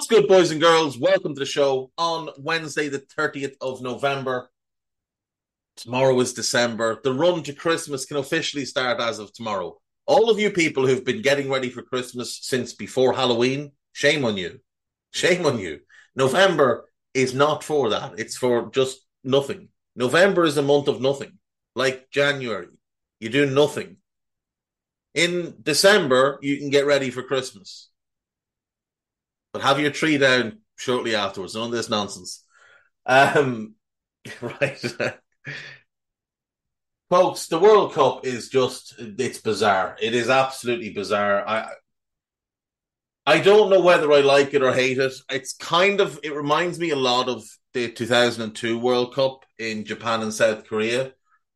What's good, boys and girls? Welcome to the show on Wednesday, the 30th of November. Tomorrow is December. The run to Christmas can officially start as of tomorrow. All of you people who've been getting ready for Christmas since before Halloween, shame on you. Shame on you. November is not for that. It's for just nothing. November is a month of nothing, like January. You do nothing. In December, you can get ready for Christmas but have your tree down shortly afterwards. None of this nonsense. Um, right. Folks, the World Cup is just it's bizarre. It is absolutely bizarre. I I don't know whether I like it or hate it. It's kind of it reminds me a lot of the 2002 World Cup in Japan and South Korea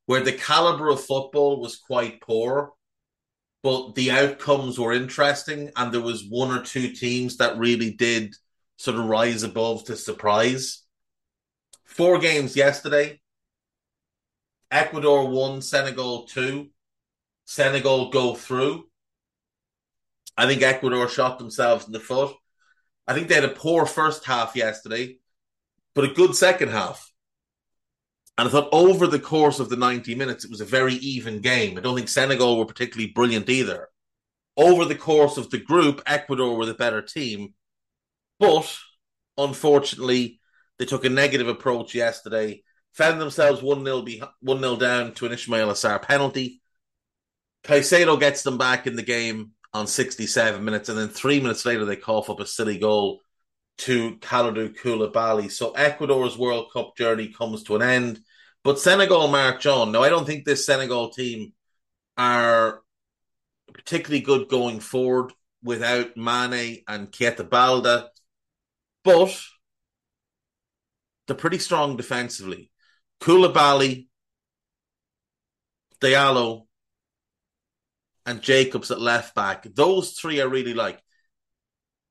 where the caliber of football was quite poor but the outcomes were interesting, and there was one or two teams that really did sort of rise above to surprise. Four games yesterday. Ecuador won, Senegal two. Senegal go through. I think Ecuador shot themselves in the foot. I think they had a poor first half yesterday, but a good second half. And I thought over the course of the 90 minutes, it was a very even game. I don't think Senegal were particularly brilliant either. Over the course of the group, Ecuador were the better team. But unfortunately, they took a negative approach yesterday, found themselves 1 0 1 0 down to an Ismaila Sarr penalty. Caicedo gets them back in the game on 67 minutes, and then three minutes later, they cough up a silly goal to Kalidou Koulibaly. So Ecuador's World Cup journey comes to an end. But Senegal march on. Now, I don't think this Senegal team are particularly good going forward without Mane and Keita Balde, but they're pretty strong defensively. Koulibaly, Diallo, and Jakobs at left back. Those three I really like.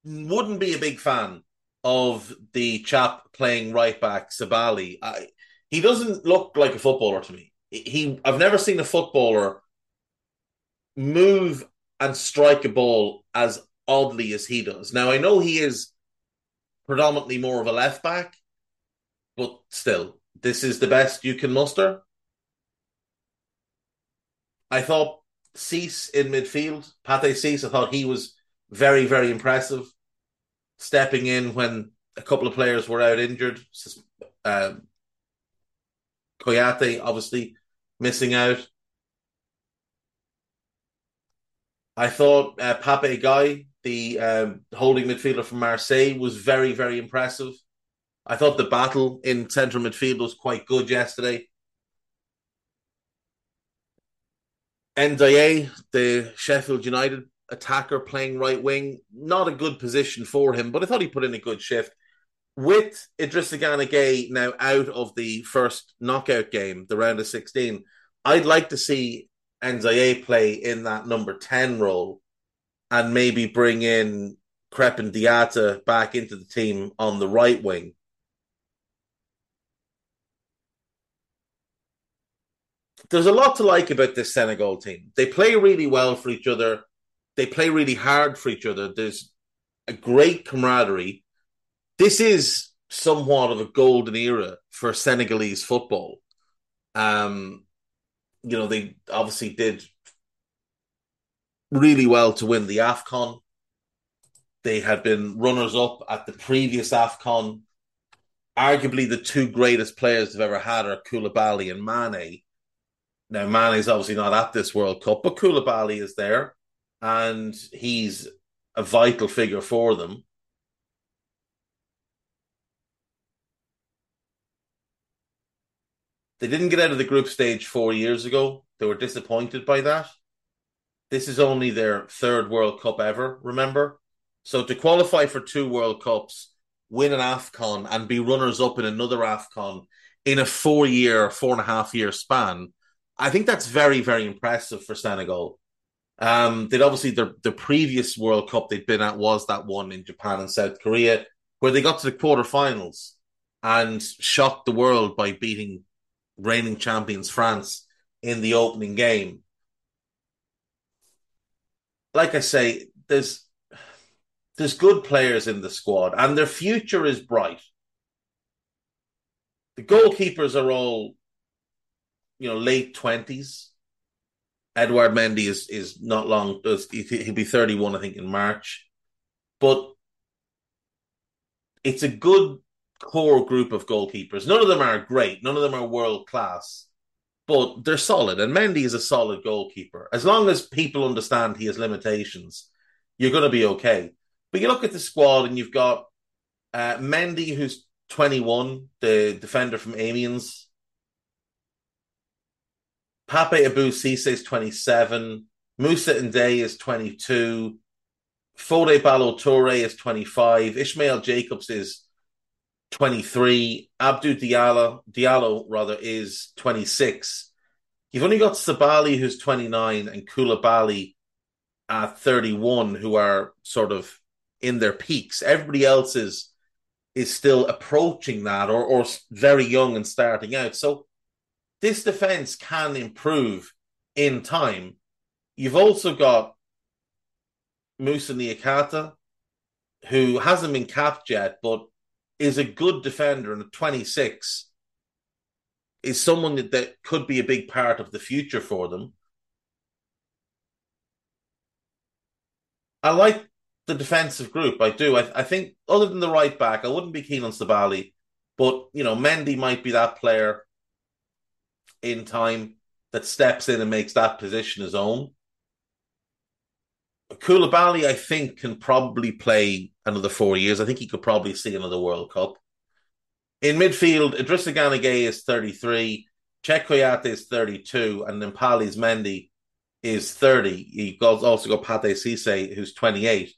Wouldn't be a big fan of the chap playing right back, Sabaly. I, he doesn't look like a footballer to me. He, I've never seen a footballer move and strike a ball as oddly as he does. Now I know he is predominantly more of a left back, but still, this is the best you can muster. I thought Ciss in midfield, Pathé Ciss, I thought he was very, very impressive, stepping in when a couple of players were out injured. Um, Kouyate, obviously, missing out. I thought uh, Pape Gueye, the um, holding midfielder from Marseille, was very, very impressive. I thought the battle in central midfield was quite good yesterday. Ndiaye, the Sheffield United attacker playing right wing, not a good position for him, but I thought he put in a good shift. With Idrissa Gana Gueye now out of the first knockout game, the round of 16, I'd like to see Ndiaye play in that number 10 role and maybe bring in Krépin Diatta back into the team on the right wing. There's a lot to like about this Senegal team. They play really well for each other. They play really hard for each other. There's a great camaraderie. This is somewhat of a golden era for Senegalese football. Um, you know, they obviously did really well to win the AFCON. They had been runners up at the previous AFCON. Arguably, the two greatest players they've ever had are Koulibaly and Mane. Now, Mane is obviously not at this World Cup, but Koulibaly is there, and he's a vital figure for them. They didn't get out of the group stage four years ago. They were disappointed by that. This is only their third World Cup ever, remember? So to qualify for two World Cups, win an AFCON, and be runners up in another AFCON in a four year, four and a half year span, I think that's very, very impressive for Senegal. Um, they'd obviously the the previous World Cup they'd been at was that one in Japan and South Korea, where they got to the quarterfinals and shocked the world by beating reigning champions France in the opening game. Like I say, there's there's good players in the squad, and their future is bright. The goalkeepers are all, you know, late twenties. Edouard Mendy is is not long. He'll be thirty one, I think, in March. But it's a good core group of goalkeepers. None of them are great. None of them are world class, but they're solid. And Mendy is a solid goalkeeper. As long as people understand he has limitations, you're going to be okay. But you look at the squad, and you've got uh, Mendy, who's 21, the defender from Amiens. Pape Abou Cisse is 27. Moussa Ndiaye is 22. Fode Ballo-Touré is 25. Ishmael Jakobs is 23. Abdou Diallo, Diallo rather, is 26. You've only got Sabaly, who's 29, and Koulibaly at 31, who are sort of in their peaks. Everybody else is is still approaching that or, or very young and starting out. So this defense can improve in time. You've also got Moussa Niakhaté, who hasn't been capped yet, but is a good defender and a 26 is someone that, that could be a big part of the future for them. I like the defensive group. I do. I, I think other than the right back, I wouldn't be keen on Sabaly, but you know, Mendy might be that player in time that steps in and makes that position his own. Koulibaly, I think, can probably play another four years. I think he could probably see another World Cup. In midfield, Idrissa Gana Gueye is 33, Cheikhou Kouyaté is 32, and Nampalys Mendy is 30. You've also got Pathé Cissé, who's 28.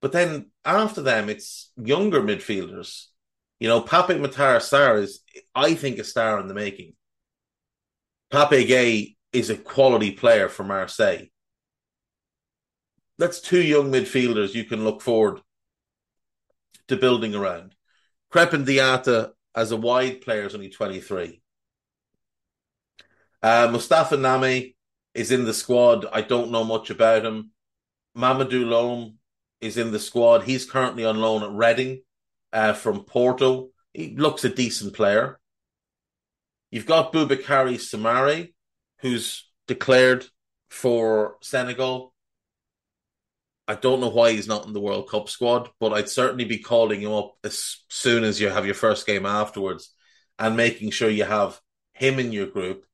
But then after them, it's younger midfielders. You know, Pape Matar Sarr is, I think, a star in the making. Pape Gueye is a quality player for Marseille. That's two young midfielders you can look forward to building around. Krépin Diatta as a wide player is only 23. Uh, Mustapha Name is in the squad. I don't know much about him. Mamadou Loum is in the squad. He's currently on loan at Reading uh, from Porto. He looks a decent player. You've got Boubakary Soumaré, who's declared for Senegal. I don't know why he's not in the World Cup squad, but I'd certainly be calling him up as soon as you have your first game afterwards and making sure you have him in your group.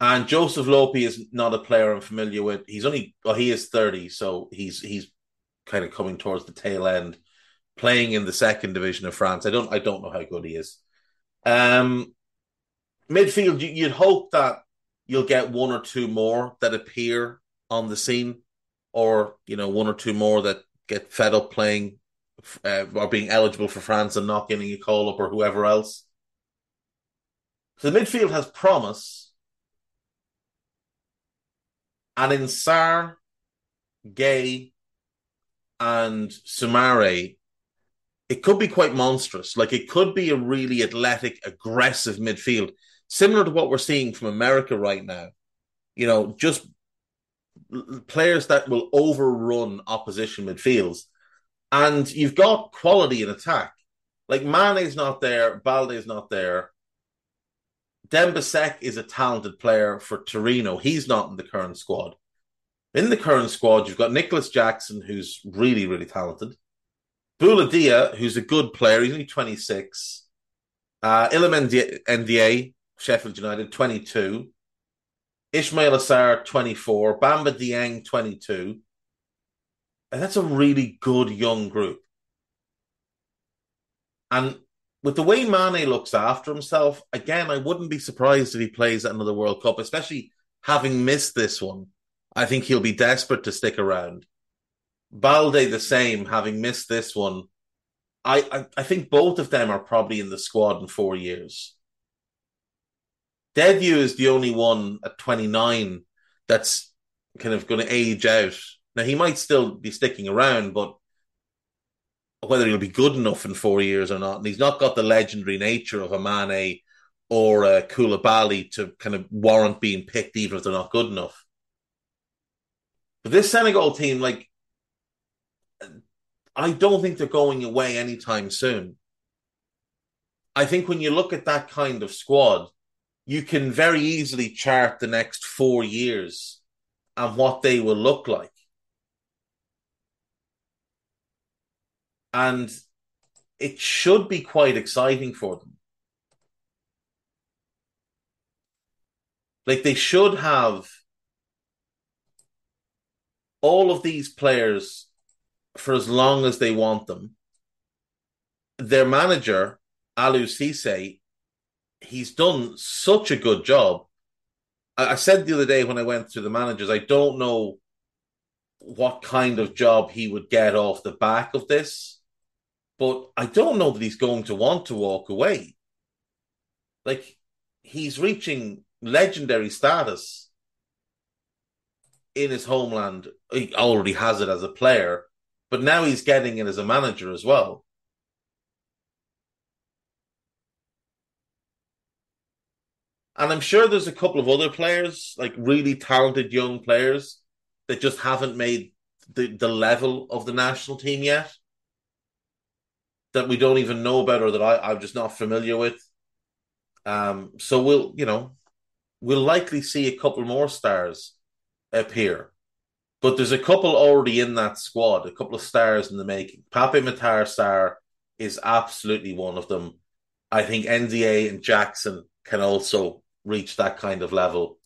And Joseph Lopy is not a player I'm familiar with. He's only well, he is 30, so he's he's kind of coming towards the tail end, playing in the second division of France. I don't I don't know how good he is. Um midfield, you'd hope that you'll get one or two more that appear on the scene, or you know, one or two more that get fed up playing uh, or being eligible for France and not getting a call up or whoever else. So the midfield has promise, and in Sarr, Gueye, and Soumaré, it could be quite monstrous. Like it could be a really athletic, aggressive midfield similar to what we're seeing from America right now. You know, just players that will overrun opposition midfields. And you've got quality in attack. Like Mane's not there, Balde's not there. Demba Seck is a talented player for Torino. He's not in the current squad. In the current squad, you've got Nicolas Jackson, who's really, really talented. Boulaye Dia, who's a good player. He's only 26. Uh, Iliman Ndiaye, Sheffield United, 22. Ismaila Sarr, 24. Bamba Dieng, 22. And that's a really good young group. And with the way Mane looks after himself, again, I wouldn't be surprised if he plays at another World Cup, especially having missed this one. I think he'll be desperate to stick around. Balde the same, having missed this one. I, I, I think both of them are probably in the squad in four years. Diedhiou is the only one at 29 that's kind of going to age out. Now, he might still be sticking around, but whether he'll be good enough in four years or not, and he's not got the legendary nature of a Mane or a Koulibaly to kind of warrant being picked, even if they're not good enough. But this Senegal team, like, I don't think they're going away anytime soon. I think when you look at that kind of squad, you can very easily chart the next four years and what they will look like. And it should be quite exciting for them. Like they should have all of these players for as long as they want them. Their manager, Aliou Cisse, he's done such a good job. I, I said the other day when I went through the managers, I don't know what kind of job he would get off the back of this, but I don't know that he's going to want to walk away. Like he's reaching legendary status in his homeland. He already has it as a player, but now he's getting it as a manager as well. And I'm sure there's a couple of other players, like really talented young players, that just haven't made the, the level of the national team yet. That we don't even know about or that I, I'm just not familiar with. Um, so we'll, you know, we'll likely see a couple more stars appear. But there's a couple already in that squad, a couple of stars in the making. Pape Matar Sarr is absolutely one of them. I think Ndiaye and Jackson can also reach that kind of level.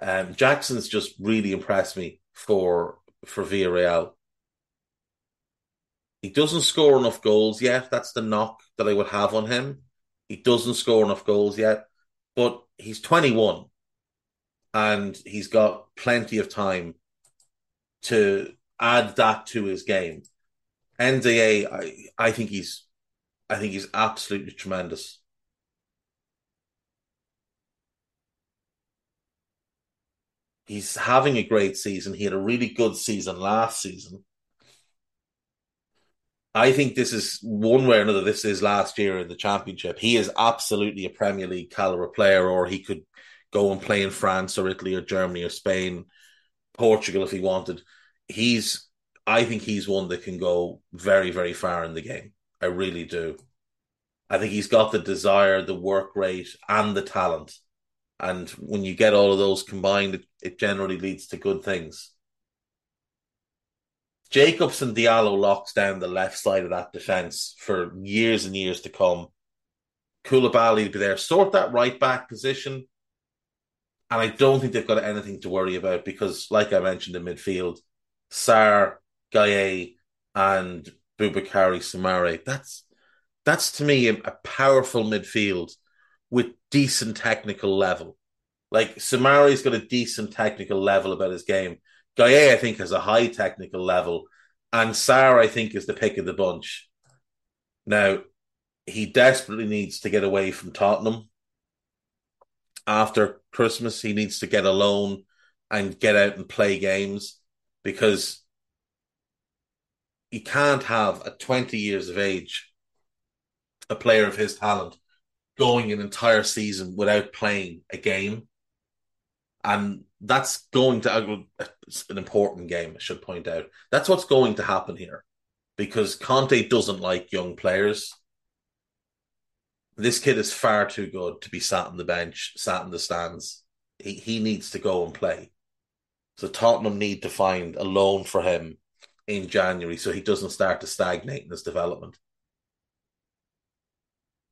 Um, Jackson's just really impressed me for for Villarreal. He doesn't score enough goals yet. That's the knock that I would have on him. He doesn't score enough goals yet, but he's 21 and he's got plenty of time to add that to his game. Ndiaye, I, I think he's I think he's absolutely tremendous. He's having a great season. He had a really good season last season. I think this is one way or another. This is last year in the championship. He is absolutely a Premier League caliber player, or he could go and play in France or Italy or Germany or Spain, Portugal if he wanted. He's, I think he's one that can go very, very far in the game. I really do. I think he's got the desire, the work rate, and the talent. And when you get all of those combined, it, it generally leads to good things. Jakobs and Diallo locks down the left side of that defence for years and years to come. Koulibaly will be there. Sort that right back position. And I don't think they've got anything to worry about because, like I mentioned in midfield, Sarr, Gueye, and Boubakary Soumaré, that's that's to me a, a powerful midfield with decent technical level. Like Soumaré's got a decent technical level about his game. Gueye, I think, has a high technical level, and Sarr, I think, is the pick of the bunch. Now, he desperately needs to get away from Tottenham. After Christmas, he needs to get a loan and get out and play games because you can't have at 20 years of age a player of his talent going an entire season without playing a game. And that's going to uh, an important game, I should point out. That's what's going to happen here because Conte doesn't like young players. This kid is far too good to be sat on the bench, sat in the stands. He, he needs to go and play. So Tottenham need to find a loan for him in January so he doesn't start to stagnate in his development.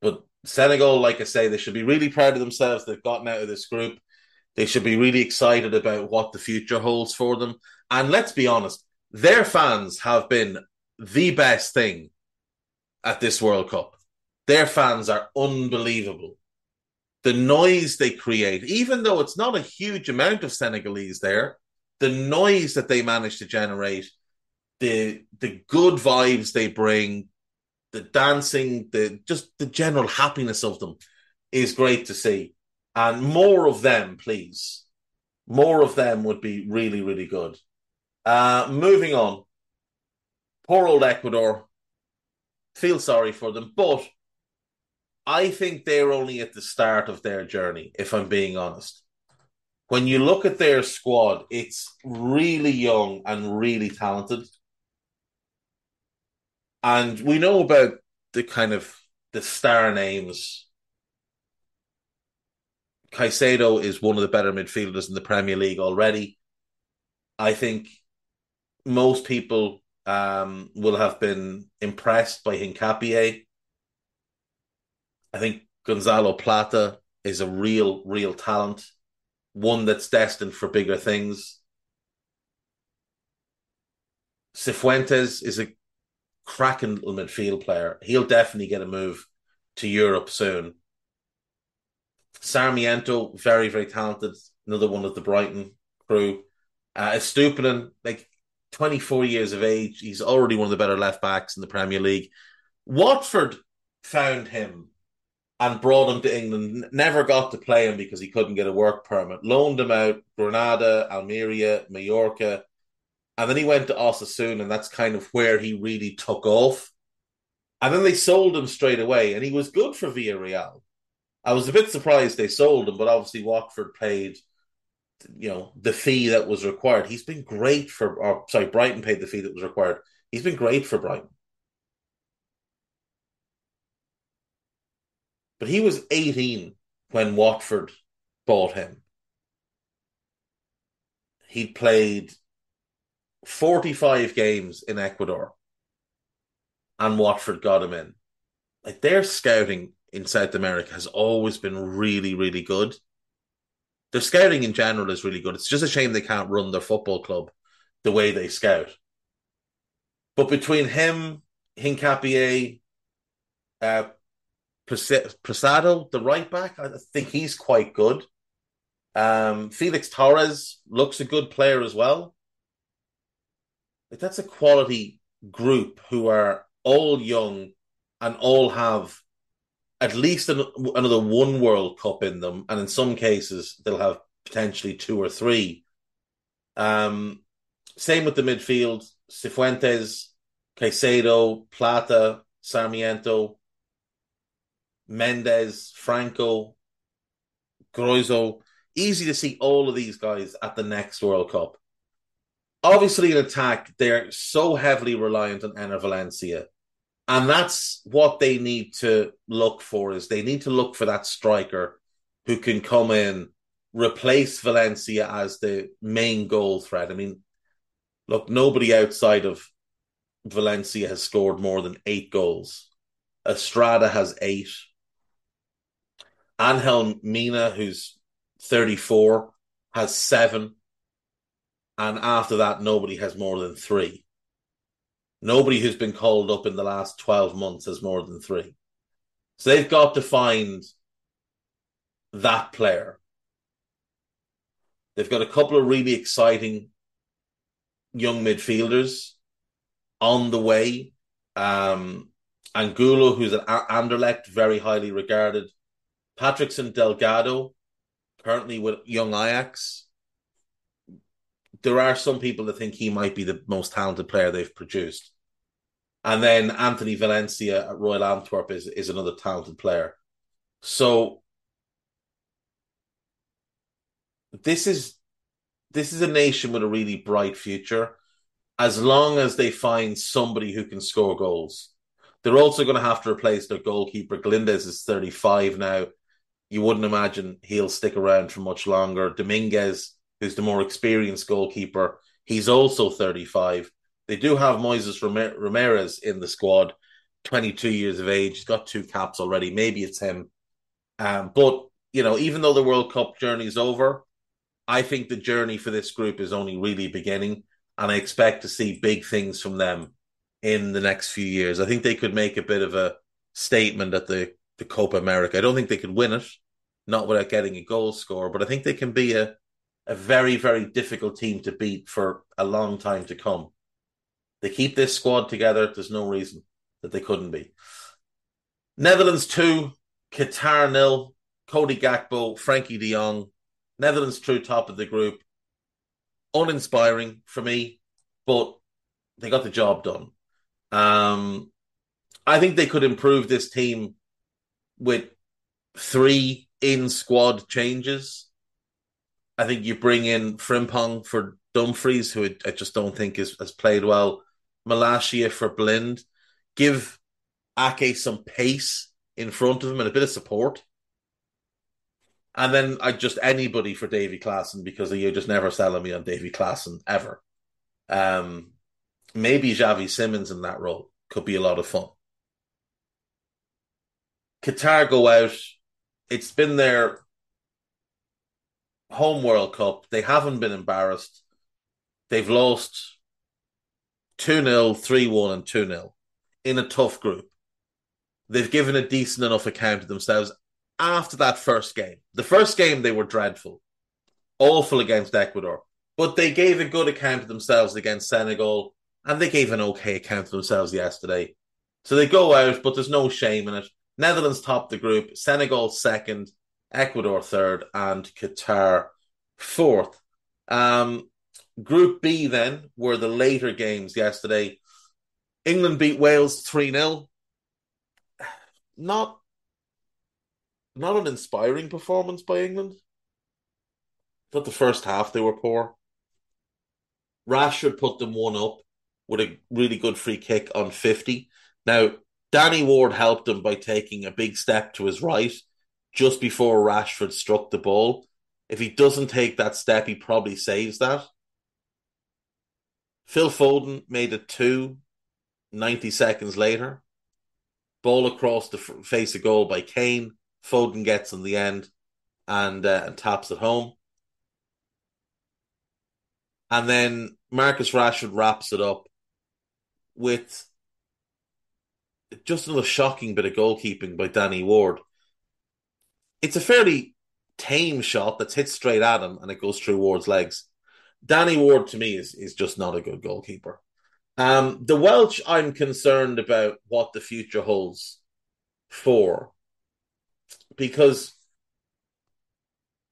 But Senegal, like I say, they should be really proud of themselves. They've gotten out of this group. They should be really excited about what the future holds for them. And let's be honest, their fans have been the best thing at this World Cup. Their fans are unbelievable. The noise they create, even though it's not a huge amount of Senegalese there, the noise that they manage to generate, the the good vibes they bring, the dancing, the just the general happiness of them is great to see. And more of them, please. More of them would be really, really good. Uh, moving on. Poor old Ecuador. Feel sorry for them, but I think they're only at the start of their journey, if I'm being honest. When you look at their squad, it's really young and really talented. And we know about the kind of the star names. Caicedo is one of the better midfielders in the Premier League already. I think most people um, will have been impressed by Hincapié. I think Gonzalo Plata is a real, real talent, one that's destined for bigger things. Cifuentes is a cracking little midfield player. He'll definitely get a move to Europe soon. Sarmiento, very, very talented. Another one of the Brighton crew. Uh, like 24 years of age. He's already one of the better left backs in the Premier League. Watford found him and brought him to England. Never got to play him because he couldn't get a work permit. Loaned him out Granada, Almeria, Mallorca. And then he went to Osasuna, and that's kind of where he really took off. And then they sold him straight away, and he was good for Villarreal. I was a bit surprised they sold him, but obviously Watford paid, you know, the fee that was required. He's been great for, or sorry, Brighton paid the fee that was required. He's been great for Brighton. But he was 18 when Watford bought him. He'd played 45 games in Ecuador and Watford got him in. Like their scouting in South America has always been really, really good. Their scouting in general is really good. It's just a shame they can't run their football club the way they scout. But between him, Hincapié, uh, Preciado, the right back, I think he's quite good. Um, Felix Torres looks a good player as well. Like that's a quality group who are all young and all have at least an, another one World Cup in them, and in some cases they'll have potentially two or three. Um, same with the midfield: Cifuentes, Caicedo, Plata, Sarmiento, Méndez, Franco, Gruezo. Easy to see all of these guys at the next World Cup. Obviously, in attack, they're so heavily reliant on Enner Valencia. And that's what they need to look for is they need to look for that striker who can come in, replace Valencia as the main goal threat. I mean, look, nobody outside of Valencia has scored more than eight goals. Estrada has eight. Angel Mena, who's 34, has seven. And after that, nobody has more than three. Nobody who's been called up in the last 12 months has more than three. So they've got to find that player. They've got a couple of really exciting young midfielders on the way. Um, Angulo, who's an Anderlecht, very highly regarded. Patrickson Delgado, currently with Young Ajax. There are some people that think he might be the most talented player they've produced. And then Anthony Valencia at Royal Antwerp is, is another talented player. So this is this is a nation with a really bright future as long as they find somebody who can score goals. They're also going to have to replace their goalkeeper. Galindez is 35 now. You wouldn't imagine he'll stick around for much longer. Dominguez, who's the more experienced goalkeeper, he's also 35. They do have Moises Ramirez in the squad, 22 years of age. He's got two caps already. Maybe it's him. Um, but, you know, even though the World Cup journey is over, I think the journey for this group is only really beginning and I expect to see big things from them in the next few years. I think they could make a bit of a statement at the the Copa America. I don't think they could win it, not without getting a goal score, but I think they can be a a very very difficult team to beat for a long time to come. They keep this squad together. There's no reason that they couldn't be. Netherlands two, Qatar nil. Cody Gakpo, Frenkie De Jong. Netherlands true top of the group uninspiring for me, but they got the job done. Um, I think they could improve this team with three in squad changes. I think you bring in Frimpong for Dumfries, who I just don't think is, has played well. Malacia for Blind. Give Ake some pace in front of him and a bit of support. And then I just anybody for Davy Klaassen because you just never selling me on Davy Klaassen ever. Um, maybe Xavi Simons in that role could be a lot of fun. Qatar go out. It's been their home World Cup. They haven't been embarrassed. They've lost 2 0, 3 1, and 2 0 in a tough group. They've given a decent enough account of themselves after that first game. The first game, they were dreadful, awful against Ecuador, but they gave a good account of themselves against Senegal, and they gave an okay account of themselves yesterday. So they go out, but there's no shame in it. Netherlands top the group, Senegal second, Ecuador third, and Qatar fourth. Um, group B then were the later games yesterday. England beat Wales 3 0. Not not an inspiring performance by England. Thought the first half they were poor. Rashford put them one up with a really good free kick on 50. Now, Danny Ward helped him by taking a big step to his right just before Rashford struck the ball. If he doesn't take that step, he probably saves that. Phil Foden made it two 90 seconds later. Ball across the face of goal by Kane. Foden gets in the end and uh, and taps it home. And then Marcus Rashford wraps it up with just another shocking bit of goalkeeping by Danny Ward. It's a fairly tame shot that's hit straight at him and it goes through Ward's legs. Danny Ward to me is is just not a good goalkeeper. Um, the Welsh, I'm concerned about what the future holds for because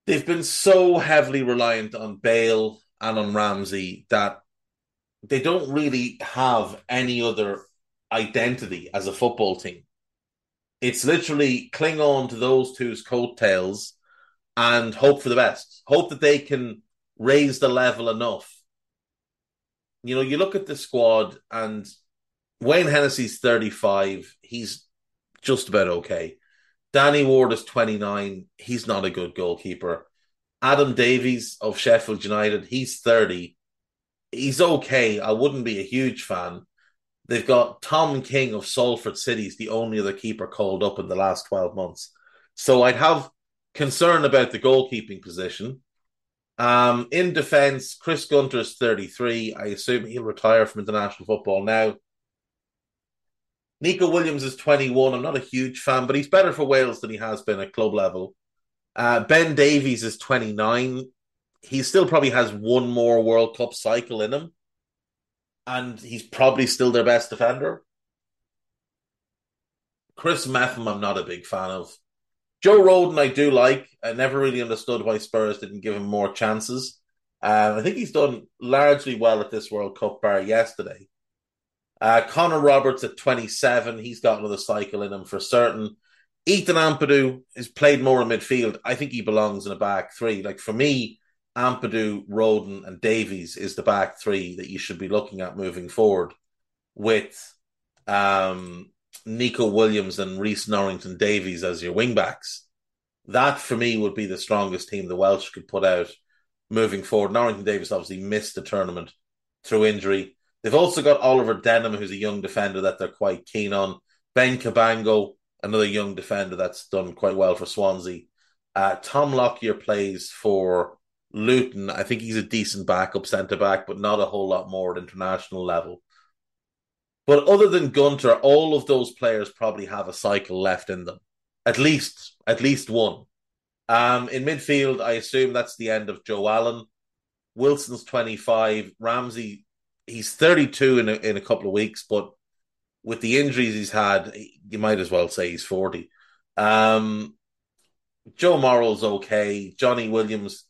they've been so heavily reliant on Bale and on Ramsey that they don't really have any other identity as a football team. It's literally cling on to those two's coattails and hope for the best. Hope that they can raise the level enough. You know, you look at the squad and Wayne Hennessy's 35. He's just about okay. Danny Ward is 29. He's not a good goalkeeper. Adam Davies of Sheffield United, he's 30. He's okay. I wouldn't be a huge fan. They've got Tom King of Salford City, is the only other keeper called up in the last 12 months. So I'd have concern about the goalkeeping position. Um, in defence, Chris Gunter is 33. I assume he'll retire from international football now. Neco Williams is 21. I'm not a huge fan, but he's better for Wales than he has been at club level. Uh, ben Davies is 29. He still probably has one more World Cup cycle in him. And he's probably still their best defender. Chris Mepham, I'm not a big fan of. Joe Rodon, I do like. I never really understood why Spurs didn't give him more chances. Uh, I think he's done largely well at this World Cup bar yesterday. Uh, Connor Roberts at 27, he's got another cycle in him for certain. Ethan Ampadu has played more in midfield. I think he belongs in a back three. Like for me, Ampadu, Rodon, and Davies is the back three that you should be looking at moving forward with um, Neco Williams and Rhys Norrington Davies as your wingbacks. That for me would be the strongest team the Welsh could put out moving forward. Norrington Davies obviously missed the tournament through injury. They've also got Oliver Denham, who's a young defender that they're quite keen on. Ben Cabango, another young defender that's done quite well for Swansea. Uh, Tom Lockyer plays for Luton. I think he's a decent backup centre back, but not a whole lot more at international level. But other than Gunter, all of those players probably have a cycle left in them. At least, at least one. Um, in midfield, I assume that's the end of Joe Allen. Wilson's 25. Ramsey he's 32 in a, in a couple of weeks, but with the injuries he's had, you might as well say he's 40. Um, Joe Morrell's okay. Johnny Williams,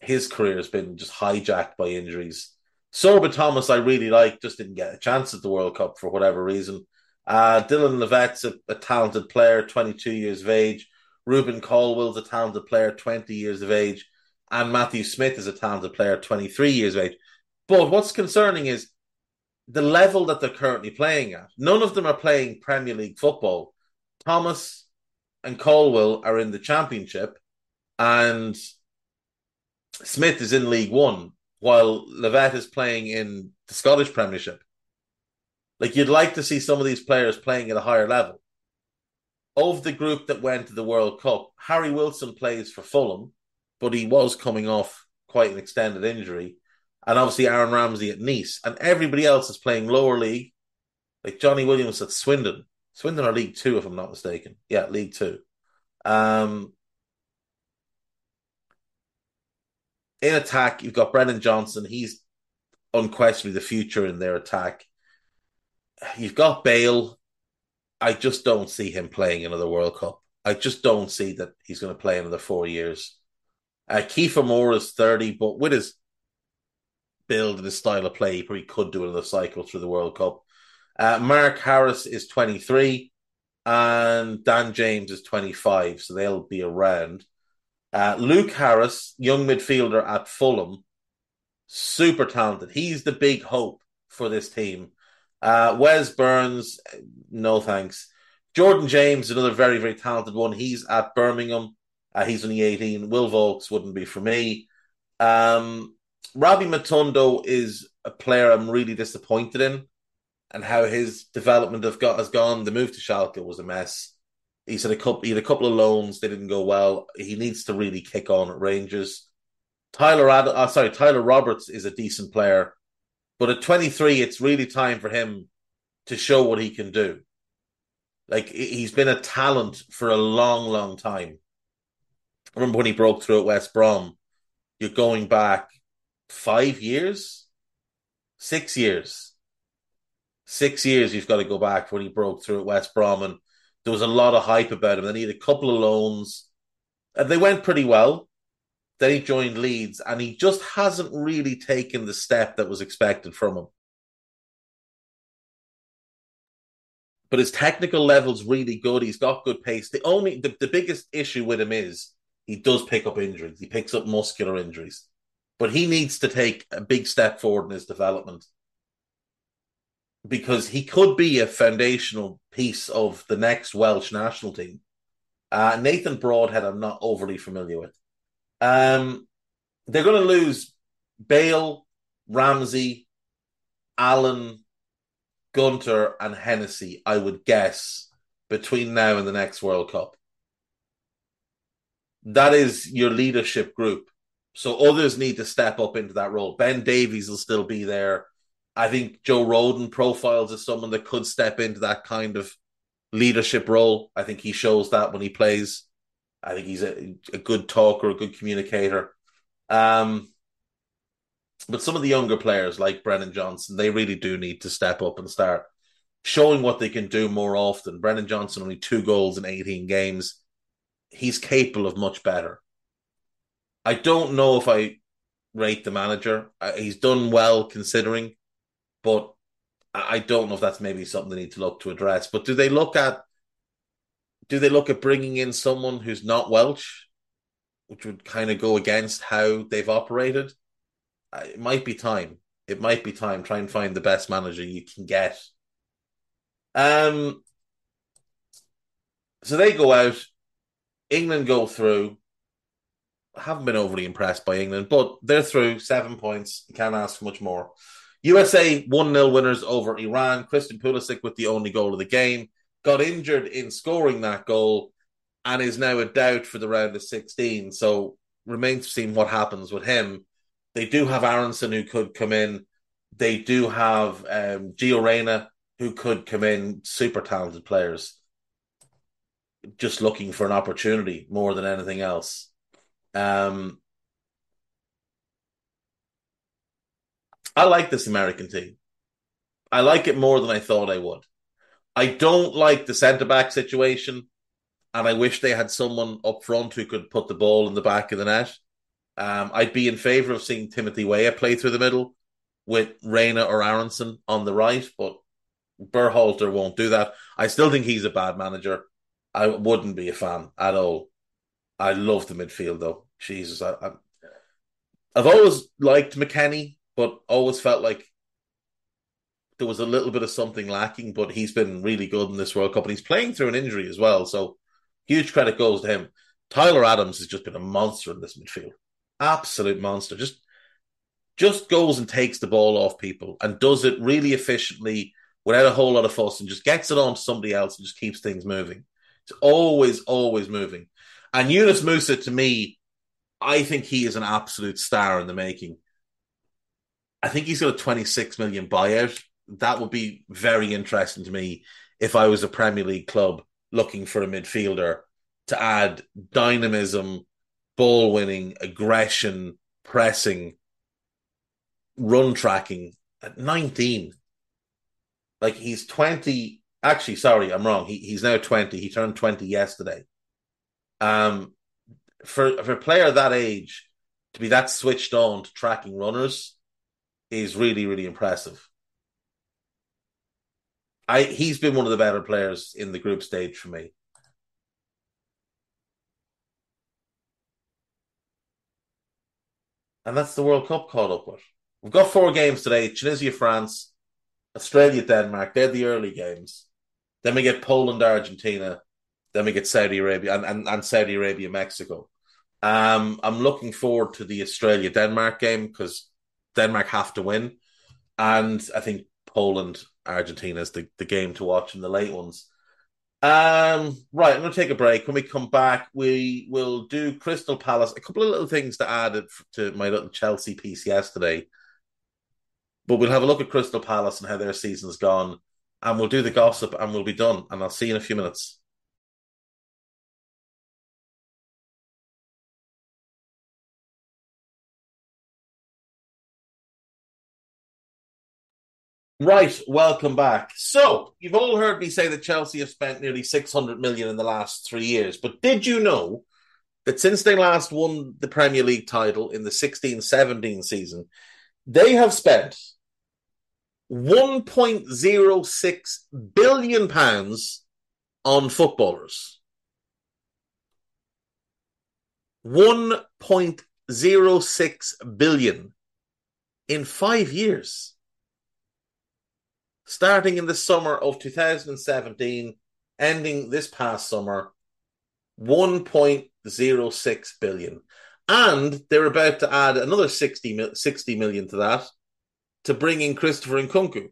his career has been just hijacked by injuries. Sorba Thomas, I really like, just didn't get a chance at the World Cup for whatever reason. Uh, Dylan Levitt's a, a, talented player, 22 years of age. Rubin Colwill's a talented player, 20 years of age. And Matthew Smith is a talented player, 23 years of age. But what's concerning is the level that they're currently playing at. None of them are playing Premier League football. Thomas and Colwill are in the Championship, and Smith is in League One, while Levitt is playing in the Scottish Premiership. Like you'd like to see some of these players playing at a higher level. Of the group that went to the World Cup, Harry Wilson plays for Fulham, but he was coming off quite an extended injury and obviously Aaron Ramsey at Nice, and everybody else is playing lower league, like Johnny Williams at Swindon. Swindon are League Two, if I'm not mistaken. Yeah, League Two. Um, in attack, you've got Brennan Johnson. He's unquestionably the future in their attack. You've got Bale. I just don't see him playing another World Cup. I just don't see that he's going to play another four years. Uh, Kiefer Moore is 30, but with his build and his style of play, he probably could do another cycle through the World Cup. Uh, Mark Harris is 23 and Dan James is 25, so they'll be around. Uh, Luke Harris, young midfielder at Fulham, super talented. He's the big hope for this team. Uh, Wes Burns, no thanks. Jordan James, another very, very talented one. He's at Birmingham. Uh, he's only 18. Will Vaulks wouldn't be for me. Um, Rabbi Matondo is a player I'm really disappointed in, and how his development got has gone. The move to Schalke was a mess. He's had a couple. He had a couple of loans. They didn't go well. He needs to really kick on at Rangers. Tyler Ad- uh, sorry, Tyler Roberts is a decent player, but at 23, it's really time for him to show what he can do. Like he's been a talent for a long, long time. I remember when he broke through at West Brom. You're going back five years, six years, six years. You've got to go back when he broke through at West Brom, and there was a lot of hype about him. Then he had a couple of loans, and they went pretty well. Then he joined Leeds, and he just hasn't really taken the step that was expected from him. But his technical level's really good. He's got good pace. The only the, the biggest issue with him is he does pick up injuries. He picks up muscular injuries. But he needs to take a big step forward in his development because he could be a foundational piece of the next Welsh national team. Uh, Nathan Broadhead, I'm not overly familiar with. Um, they're going to lose Bale, Ramsey, Allen, Gunter, and Hennessy, I would guess, between now and the next World Cup. That is your leadership group. So others need to step up into that role. Ben Davies will still be there. I think Joe Rodon profiles as someone that could step into that kind of leadership role. I think he shows that when he plays. I think he's a, a good talker, a good communicator. Um, but some of the younger players like Brennan Johnson, they really do need to step up and start showing what they can do more often. Brennan Johnson only two goals in 18 games. He's capable of much better. I don't know if I rate the manager. Uh, he's done well considering, but I don't know if that's maybe something they need to look to address. But do they look at do they look at bringing in someone who's not Welsh, which would kind of go against how they've operated? It might be time. It might be time. Try and find the best manager you can get. Um. So they go out. England go through. I haven't been overly impressed by England, but they're through seven points. Can't ask much more. USA 1 0 winners over Iran. Christian Pulisic with the only goal of the game got injured in scoring that goal and is now a doubt for the round of 16. So remains to see what happens with him. They do have Aaronson who could come in. They do have um, Gio Reyna who could come in. Super talented players. Just looking for an opportunity more than anything else. Um, I like this American team. I like it more than I thought I would. I don't like the centre back situation, and I wish they had someone up front who could put the ball in the back of the net. Um, I'd be in favour of seeing Timothy Weah play through the middle with Reyna or Aaronson on the right, but Berhalter won't do that. I still think he's a bad manager. I wouldn't be a fan at all. I love the midfield though. Jesus, I, I've always liked McKennie, but always felt like there was a little bit of something lacking, but he's been really good in this World Cup and he's playing through an injury as well. So huge credit goes to him. Tyler Adams has just been a monster in this midfield. Absolute monster. Just just goes and takes the ball off people and does it really efficiently without a whole lot of fuss and just gets it on to somebody else and just keeps things moving. It's always, always moving. And Yunus Musah, to me, I think he is an absolute star in the making. I think he's got a 26 million buyout that would be very interesting to me if I was a Premier League club looking for a midfielder to add dynamism, ball winning, aggression, pressing, run tracking at 19. Like he's 20. Actually, sorry, I'm wrong. He, he's now 20. He turned 20 yesterday. Um, for, for a player that age to be that switched on to tracking runners is really, really impressive. I he's been one of the better players in the group stage for me. And that's the World Cup caught up with. We've got four games today Tunisia, France, Australia, Denmark. They're the early games. Then we get Poland, Argentina. Then we get Saudi Arabia and, and, and Saudi Arabia, Mexico. Um, I'm looking forward to the Australia Denmark game because Denmark have to win. And I think Poland Argentina is the, the game to watch in the late ones. Um, right, I'm going to take a break. When we come back, we will do Crystal Palace. A couple of little things to add to my little Chelsea piece yesterday. But we'll have a look at Crystal Palace and how their season's gone, and we'll do the gossip, and we'll be done. And I'll see you in a few minutes. Right, welcome back. So, you've all heard me say that Chelsea have spent nearly 600 million in the last three years, but did you know that since they last won the Premier League title in the 16 17 season, they have spent 1.06 billion pounds on footballers? 1.06 billion in five years starting in the summer of 2017, ending this past summer, 1.06 billion. And they're about to add another 60, 60 million to that to bring in Christopher Nkunku.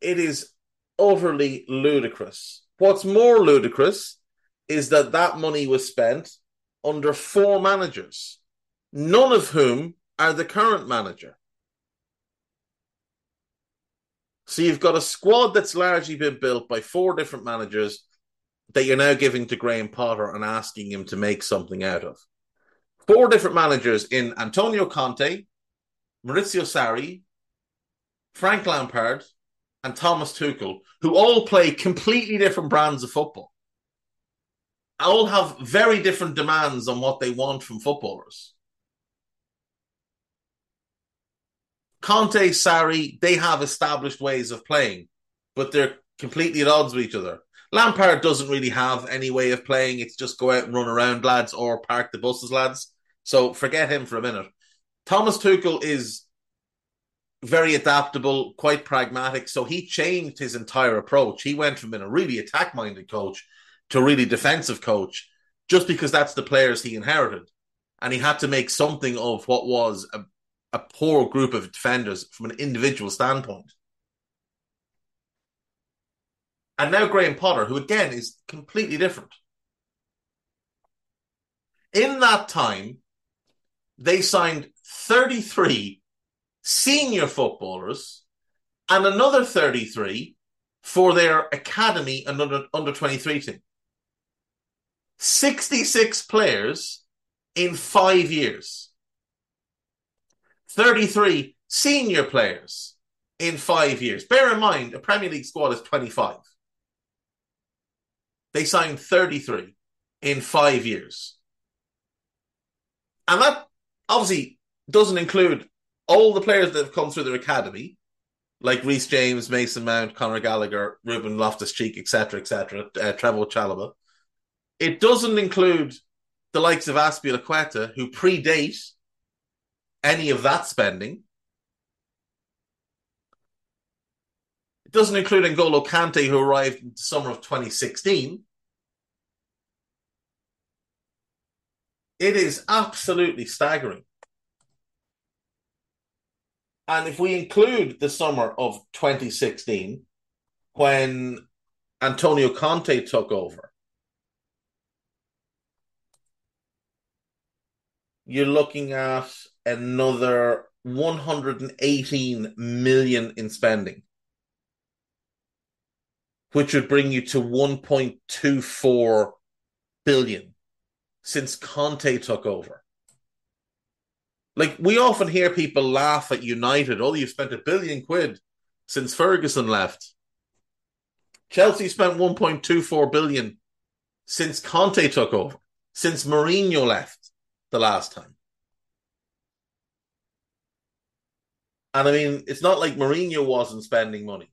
It is utterly ludicrous. What's more ludicrous is that that money was spent under four managers, none of whom are the current manager. So you've got a squad that's largely been built by four different managers that you're now giving to Graham Potter and asking him to make something out of. Four different managers in Antonio Conte, Maurizio Sarri, Frank Lampard, and Thomas Tuchel, who all play completely different brands of football. All have very different demands on what they want from footballers. Conte, Sarri, they have established ways of playing, but they're completely at odds with each other. Lampard doesn't really have any way of playing. It's just go out and run around, lads, or park the buses, lads. So forget him for a minute. Thomas Tuchel is very adaptable, quite pragmatic. So he changed his entire approach. He went from being a really attack minded coach to a really defensive coach just because that's the players he inherited. And he had to make something of what was a a poor group of defenders from an individual standpoint. And now Graham Potter, who again is completely different. In that time, they signed 33 senior footballers and another 33 for their academy and under, under 23 team. 66 players in five years. 33 senior players in five years. Bear in mind, a Premier League squad is 25. They signed 33 in five years. And that obviously doesn't include all the players that have come through their academy, like Reece James, Mason Mount, Conor Gallagher, Ruben Loftus Cheek, etc., etc., uh, Trevoh Chalobah. It doesn't include the likes of Azpilicueta, who predate any of that spending. It doesn't include N'Golo Kante, who arrived in the summer of 2016. It is absolutely staggering. And if we include the summer of 2016, when Antonio Conte took over, you're looking at another 118 million in spending, which would bring you to 1.24 billion since Conte took over. Like we often hear people laugh at United, oh, you've spent a billion quid since Ferguson left. Chelsea spent 1.24 billion since Conte took over, since Mourinho left the last time. And I mean, it's not like Mourinho wasn't spending money.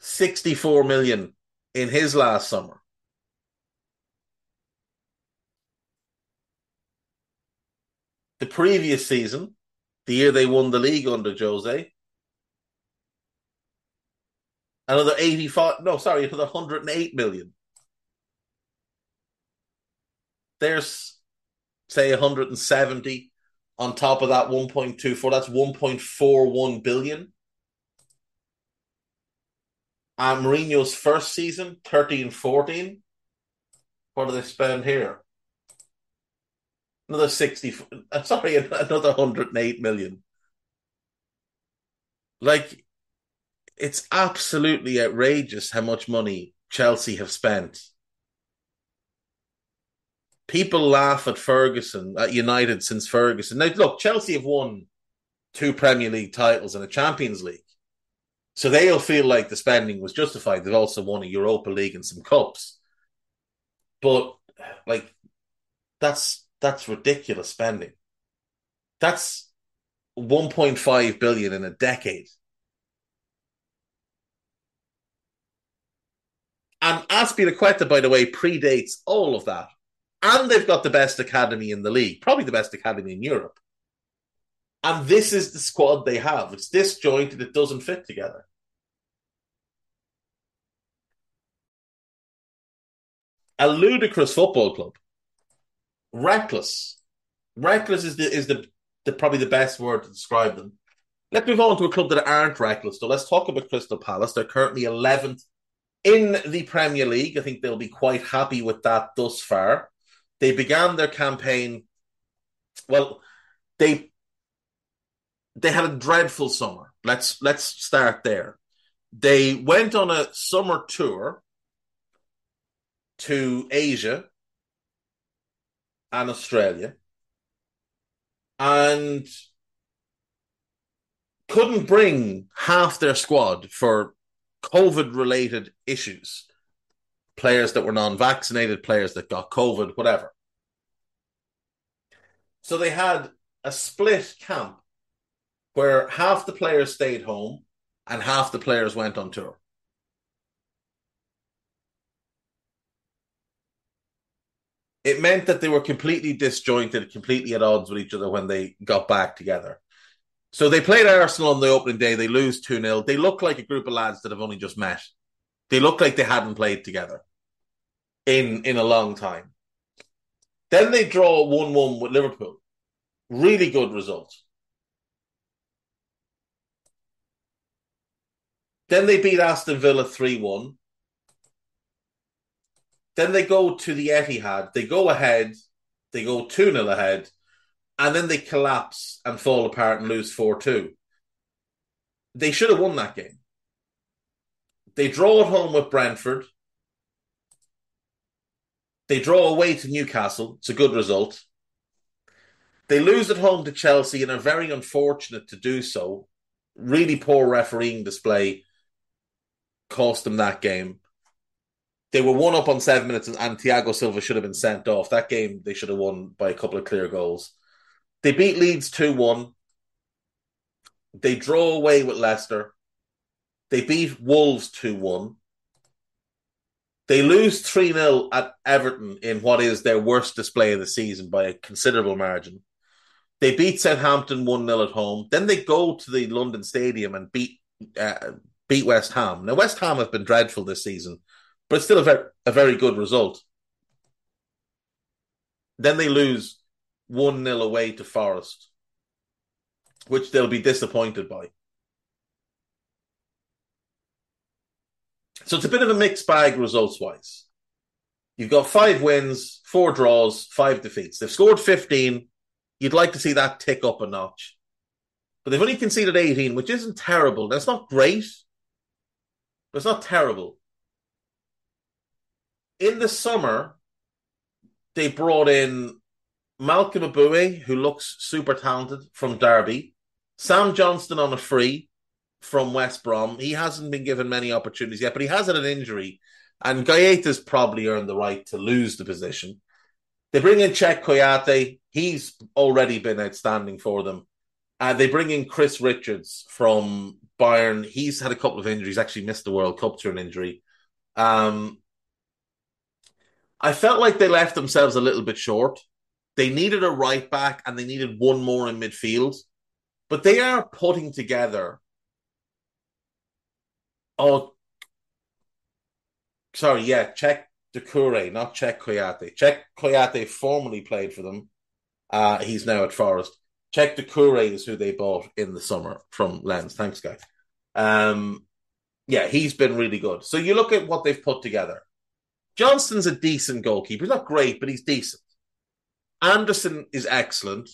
64 million in his last summer. The previous season, the year they won the league under Jose, another 85, no, sorry, another 108 million. There's, say, 170 on top of that 1.24 that's 1.41 billion And Mourinho's first season, 13 14. What do they spend here? Another 60, uh, sorry, another 108 million. Like, it's absolutely outrageous how much money Chelsea have spent. People laugh at Ferguson, at United since Ferguson. Now, look, Chelsea have won two Premier League titles and a Champions League. So they'll feel like the spending was justified. They've also won a Europa League and some cups. But like that's that's ridiculous spending. That's 1.5 billion in a decade. And Azpilicueta, by the way, predates all of that. And they've got the best academy in the league, probably the best academy in Europe. And this is the squad they have. It's disjointed, it doesn't fit together. A ludicrous football club. Reckless. Reckless is the is the, the probably the best word to describe them. Let's move on to a club that aren't reckless. So let's talk about Crystal Palace. They're currently 11th in the Premier League. I think they'll be quite happy with that thus far. They began their campaign. Well, they they had a dreadful summer. Let's let's start there. They went on a summer tour to Asia and Australia and couldn't bring half their squad for COVID related issues. Players that were non vaccinated, players that got COVID, whatever. So they had a split camp where half the players stayed home and half the players went on tour. It meant that they were completely disjointed, completely at odds with each other when they got back together. So they played Arsenal on the opening day. They lose 2 0. They look like a group of lads that have only just met. They look like they hadn't played together in, in a long time. Then they draw 1 1 with Liverpool. Really good result. Then they beat Aston Villa 3 1. Then they go to the Etihad. They go ahead. They go 2 0 ahead. And then they collapse and fall apart and lose 4 2. They should have won that game. They draw at home with Brentford. They draw away to Newcastle. It's a good result. They lose at home to Chelsea and are very unfortunate to do so. Really poor refereeing display cost them that game. They were one up on seven minutes, and Thiago Silva should have been sent off. That game they should have won by a couple of clear goals. They beat Leeds 2 1. They draw away with Leicester. They beat Wolves 2 1. They lose 3 0 at Everton in what is their worst display of the season by a considerable margin. They beat Southampton 1 0 at home. Then they go to the London Stadium and beat uh, beat West Ham. Now, West Ham have been dreadful this season, but it's still a very, a very good result. Then they lose 1 0 away to Forest, which they'll be disappointed by. So it's a bit of a mixed bag results wise. You've got five wins, four draws, five defeats. They've scored 15. You'd like to see that tick up a notch. But they've only conceded 18, which isn't terrible. That's not great, but it's not terrible. In the summer, they brought in Malcolm Ebiowei, who looks super talented from Derby, Sam Johnstone on a free from West Brom. He hasn't been given many opportunities yet, but he has had an injury, and Guaita's probably earned the right to lose the position. They bring in Cheikhou Kouyaté. He's already been outstanding for them. Uh, they bring in Chris Richards from Bayern, he's had a couple of injuries, actually missed the World Cup through an injury. Um, I felt like they left themselves a little bit short. They needed a right back and they needed one more in midfield, but they are putting together. Oh, sorry, yeah, Cheick Doucouré, not Check Kouyaté. Check Kouyaté formerly played for them. Uh, he's now at Forest. Cheikhou Doucouré is who they bought in the summer from Lens. Thanks, guys. Um, Yeah, he's been really good. So you look at what they've put together. Johnstone's a decent goalkeeper. He's not great, but he's decent. Anderson is excellent.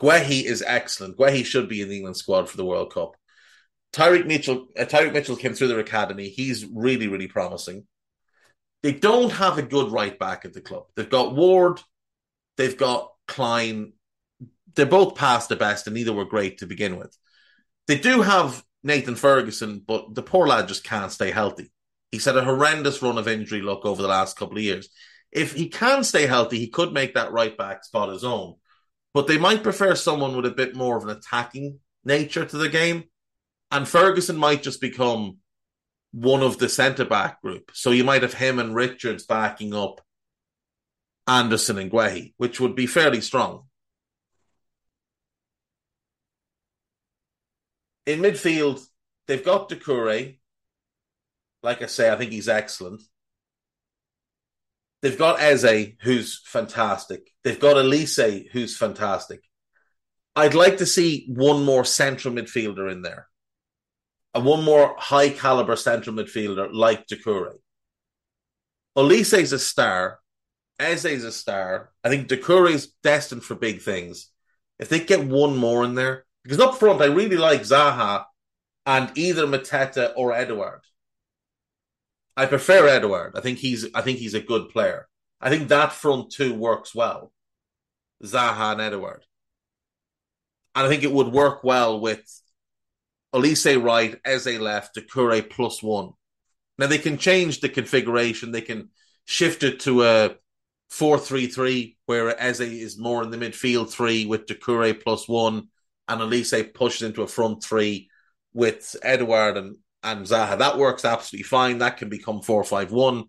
Guehi is excellent. Guehi should be in the England squad for the World Cup. Tyrick Mitchell, uh, Tyrick Mitchell came through their academy. He's really, really promising. They don't have a good right back at the club. They've got Ward, they've got Klein. They're both past the best, and neither were great to begin with. They do have Nathan Ferguson, but the poor lad just can't stay healthy. He's had a horrendous run of injury luck over the last couple of years. If he can stay healthy, he could make that right back spot his own. But they might prefer someone with a bit more of an attacking nature to the game. And Ferguson might just become one of the centre back group. So you might have him and Richards backing up Anderson and Guehi, which would be fairly strong. In midfield, they've got Doucouré. Like I say, I think he's excellent. They've got Eze, who's fantastic. They've got Olise, who's fantastic. I'd like to see one more central midfielder in there and one more high caliber central midfielder like Doucouré. is a star. Eze is a star. I think Doucouré is destined for big things. If they get one more in there, because up front, I really like Zaha and either Mateta or Edouard. I prefer Edouard. I think he's I think he's a good player. I think that front two works well. Zaha and Edouard. And I think it would work well with Olise right, Eze left, Doucouré plus one. Now they can change the configuration. They can shift it to a four-three-three, where Eze is more in the midfield three with Doucouré plus one, and Olise pushes into a front three with Edouard and, and Zaha. That works absolutely fine. That can become four-five-one.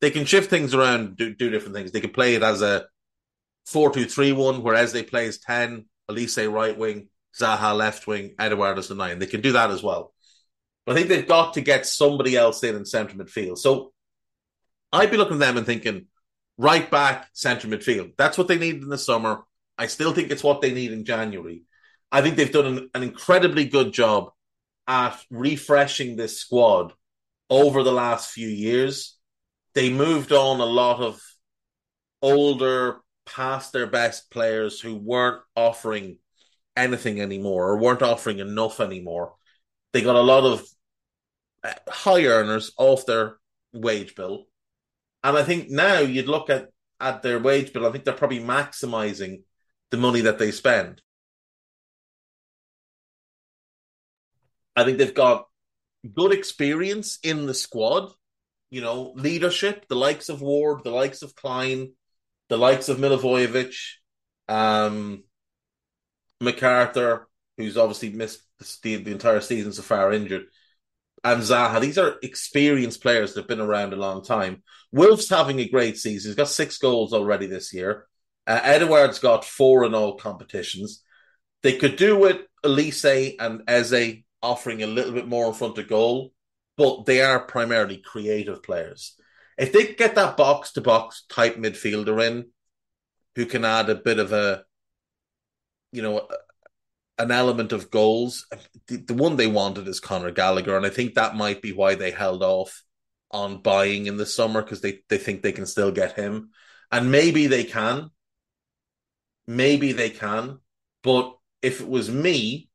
They can shift things around, do, do different things. They can play it as a four-two-three-one, where Eze plays ten, Olise right wing, Zaha left wing, Edouard as the nine. They can do that as well. But I think they've got to get somebody else in in centre midfield. So I'd be looking at them and thinking right back, centre midfield. That's what they need in the summer. I still think it's what they need in January. I think they've done an, an incredibly good job at refreshing this squad over the last few years. They moved on a lot of older, past their best players who weren't offering anything anymore or weren't offering enough anymore. They got a lot of uh, high earners off their wage bill. And I think now you'd look at, at their wage bill, I think they're probably maximizing the money that they spend. I think they've got good experience in the squad, you know, leadership, the likes of Ward, the likes of Klein, the likes of Milivojevic, um, McArthur, who's obviously missed the, the entire season so far injured, and Zaha. These are experienced players that have been around a long time. Wilf's having a great season. He's got six goals already this year. Uh, Edouard's got four in all competitions. They could do with Olise and Eze offering a little bit more in front of goal, but they are primarily creative players. If they get that box to box type midfielder in, who can add a bit of a you know, an element of goals. The, the, one they wanted is Conor Gallagher, and I think that might be why they held off on buying in the summer because they, they think they can still get him. And maybe they can. Maybe they can. But if it was me,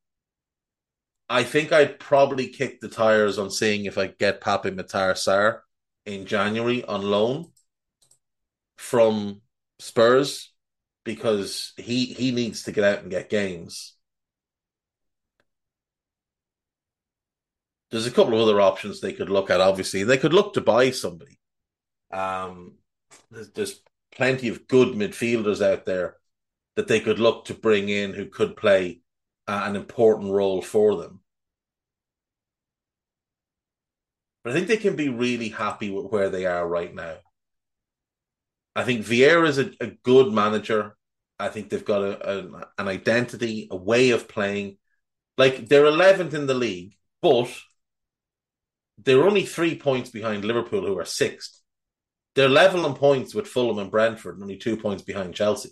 I think I'd probably kick the tires on seeing if I get Pape Matar Sarr in January on loan from Spurs because he he needs to get out and get games. There's a couple of other options they could look at. Obviously, they could look to buy somebody. Um, there's, there's plenty of good midfielders out there that they could look to bring in who could play uh, an important role for them. But I think they can be really happy with where they are right now. I think Vieira is a, a good manager. I think they've got a, a, an identity, a way of playing. Like they're 11th in the league, but they're only three points behind Liverpool, who are sixth. They're level on points with Fulham and Brentford, and only two points behind Chelsea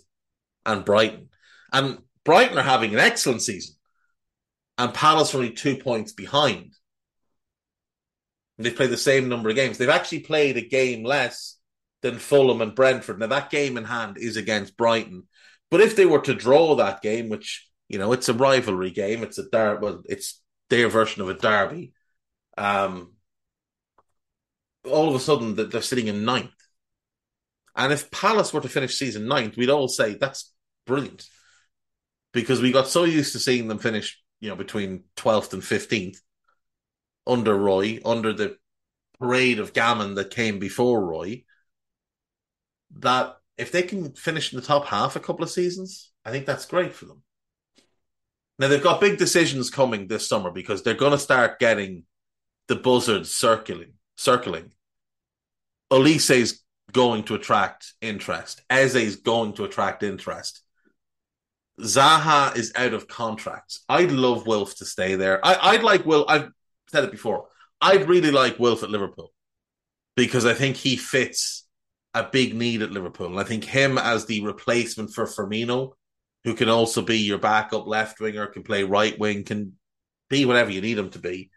and Brighton. And Brighton are having an excellent season, and Palace are only two points behind. They've played the same number of games. They've actually played a game less than Fulham and Brentford. Now that game in hand is against Brighton, but if they were to draw that game, which you know it's a rivalry game, it's a dar well, it's their version of a derby. Um, all of a sudden that they're sitting in ninth. And if Palace were to finish season ninth, we'd all say that's brilliant. Because we got so used to seeing them finish, you know, between 12th and 15th under Roy, under the parade of gammon that came before Roy, that if they can finish in the top half a couple of seasons, I think that's great for them. Now they've got big decisions coming this summer because they're going to start getting the buzzards circling. Circling. Olise's going to attract interest. Eze's going to attract interest. Zaha is out of contract. I'd love Wilf to stay there. I, would like Will. I've said it before. I'd really like Wilf at Liverpool because I think he fits a big need at Liverpool. And I think him as the replacement for Firmino who can also be your backup left winger, can play right wing, can be whatever you need him to be.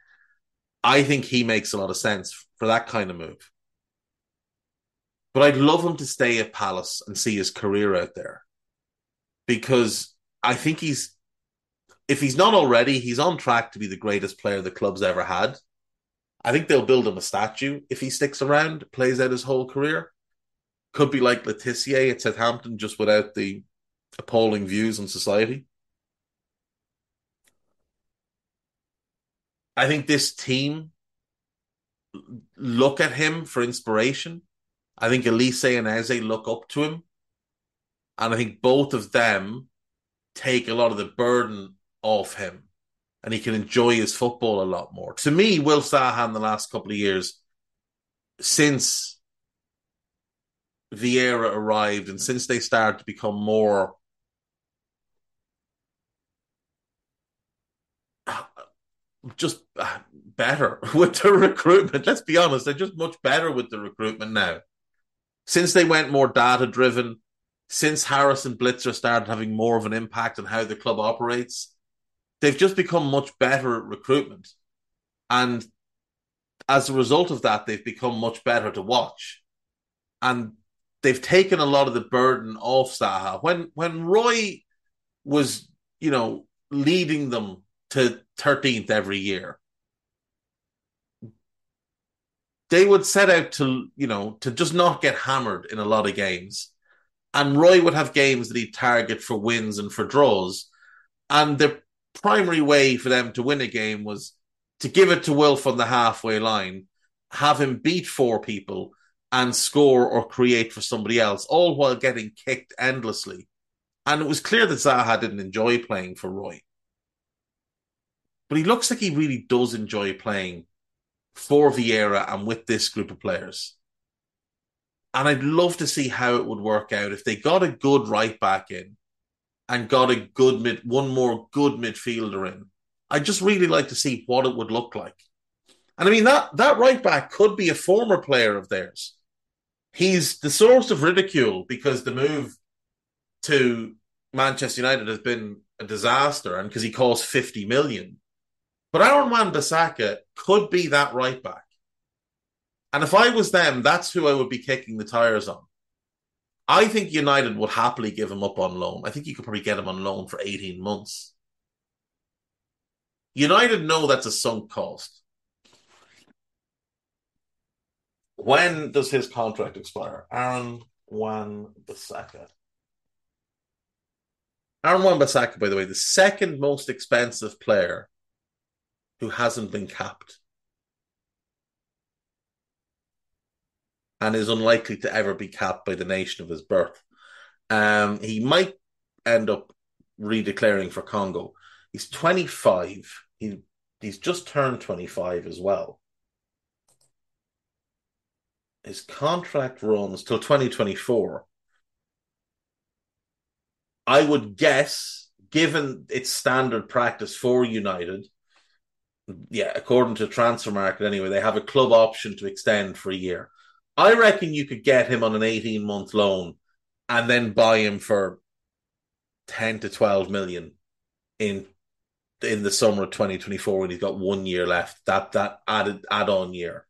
I think he makes a lot of sense for that kind of move. But I'd love him to stay at Palace and see his career out there. Because I think he's, if he's not already, he's on track to be the greatest player the club's ever had. I think they'll build him a statue if he sticks around, plays out his whole career. Could be like Le Tissier at Southampton, just without the appalling views on society. I think this team look at him for inspiration. I think Olise and Eze look up to him. And I think both of them take a lot of the burden off him and he can enjoy his football a lot more. To me, Will Zaha in the last couple of years, since Vieira arrived and since they started to become more just better with the recruitment. Let's be honest, they're just much better with the recruitment now. Since they went more data driven, since Harris and Blitzer started having more of an impact on how the club operates, they've just become much better at recruitment. And as a result of that, they've become much better to watch. And they've taken a lot of the burden off Zaha. When when Roy was, you know, leading them to 13th every year. They would set out to, you know, to just not get hammered in a lot of games. And Roy would have games that he'd target for wins and for draws. And the primary way for them to win a game was to give it to Wilf on the halfway line, have him beat four people and score or create for somebody else, all while getting kicked endlessly. And it was clear that Zaha didn't enjoy playing for Roy but he looks like he really does enjoy playing for Vieira and with this group of players. And I'd love to see how it would work out if they got a good right back in and got a good mid, one more good midfielder in. I'd just really like to see what it would look like. And I mean that that right back could be a former player of theirs. He's the source of ridicule because the move to Manchester United has been a disaster and because he costs 50 million. But Aaron Wan-Bissaka could be that right back. And if I was them, that's who I would be kicking the tires on. I think United would happily give him up on loan. I think you could probably get him on loan for 18 months. United know that's a sunk cost. When does his contract expire? Aaron Wan Bissaka. Aaron Wan Bissaka, by the way, the second most expensive player who hasn't been capped and is unlikely to ever be capped by the nation of his birth. Um, he might end up redeclaring for Congo. He's 25. He he's just turned 25 as well. His contract runs till 2024. I would guess, given its standard practice for United, yeah, according to Transfermarkt anyway, they have a club option to extend for a year. I reckon you could get him on an 18 month loan and then buy him for 10 to 12 million in in the summer of 2024 when he's got one year left. That that added add on year.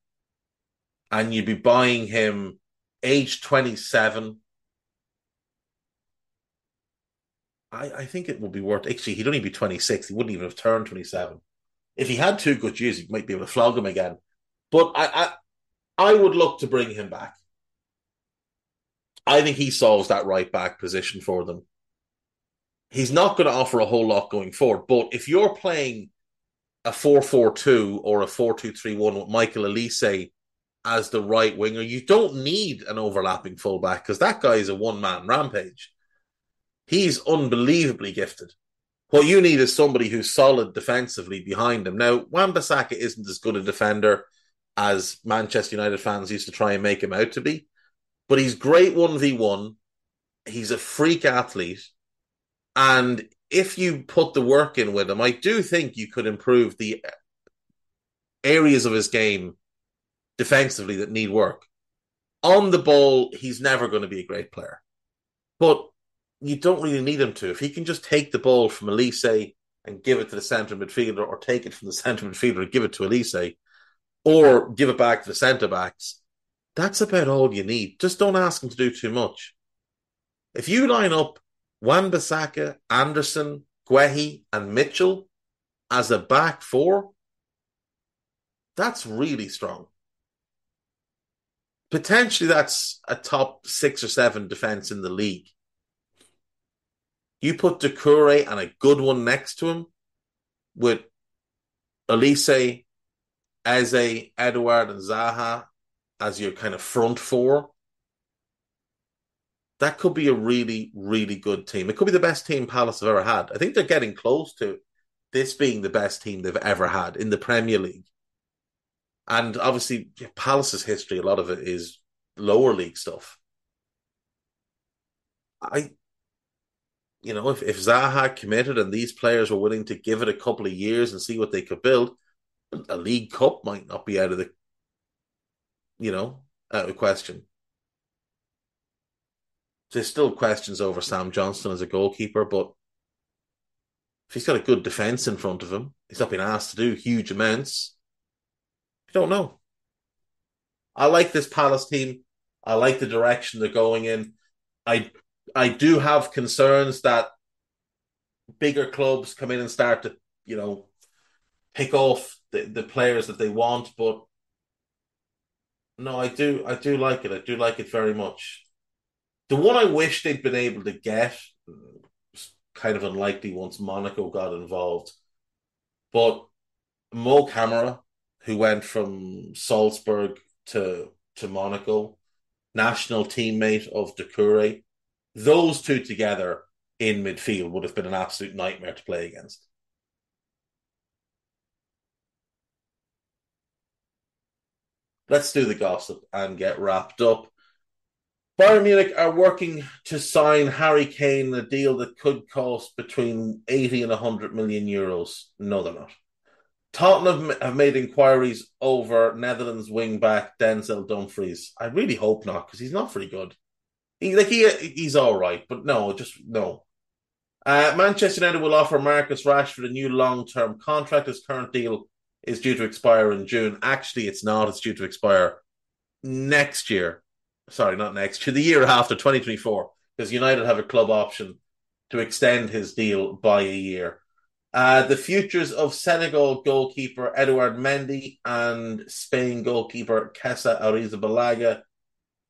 And you'd be buying him age 27. I, I think it would be worth actually he'd only be 26. He wouldn't even have turned 27. If he had two good years, you might be able to flog him again. But I, I I would look to bring him back. I think he solves that right back position for them. He's not going to offer a whole lot going forward, but if you're playing a 4-4-2 or a 4-2-3-1 with Michael Olise as the right winger, you don't need an overlapping fullback because that guy is a one-man rampage. He's unbelievably gifted. What you need is somebody who's solid defensively behind him. Now, Wan-Bissaka isn't as good a defender as Manchester United fans used to try and make him out to be, but he's great 1v1. He's a freak athlete. And if you put the work in with him, I do think you could improve the areas of his game defensively that need work. On the ball, he's never going to be a great player. But you don't really need him to. If he can just take the ball from Olise and give it to the centre midfielder, or take it from the centre midfielder and give it to Olise, or give it back to the centre backs, that's about all you need. Just don't ask him to do too much. If you line up Wan Bissaka, Anderson, Guehi, and Mitchell as a back four, that's really strong. Potentially, that's a top six or seven defense in the league. You put Doucouré and a good one next to him with Olise, Eze, Edouard, and Zaha as your kind of front four that could be a really, really good team. It could be the best team Palace have ever had. I think they're getting close to this being the best team they've ever had in the Premier League. And obviously, Palace's history, a lot of it is lower league stuff. I, you know, if, if Zaha committed and these players were willing to give it a couple of years and see what they could build, a League Cup might not be out of the, you know, out of question there's still questions over Sam Johnstone as a goalkeeper, but if he's got a good defence in front of him, he's not been asked to do huge amounts. Don't know. I like this Palace team. I like the direction they're going in. I I do have concerns that bigger clubs come in and start to, you know, pick off the, the players that they want, but no, I do I do like it. I do like it very much. The one I wish they'd been able to get kind of unlikely once Monaco got involved. But Mo Camara, who went from Salzburg to to Monaco, national teammate of Doucouré, those two together in midfield would have been an absolute nightmare to play against. Let's do the gossip and get wrapped up. Bayern Munich are working to sign Harry Kane a deal that could cost between 80 and 100 million euros. No, they're not. Tottenham have made inquiries over Netherlands wing back Denzel Dumfries. I really hope not because he's not very good. He, like he, he's all right, but no, just no. Uh, Manchester United will offer Marcus Rashford a new long-term contract. His current deal is due to expire in June. Actually, it's not. It's due to expire next year sorry, not next to the year after 2024, because United have a club option to extend his deal by a year. Uh, the futures of Senegal goalkeeper Edouard Mendy and Spain goalkeeper Kepa Arrizabalaga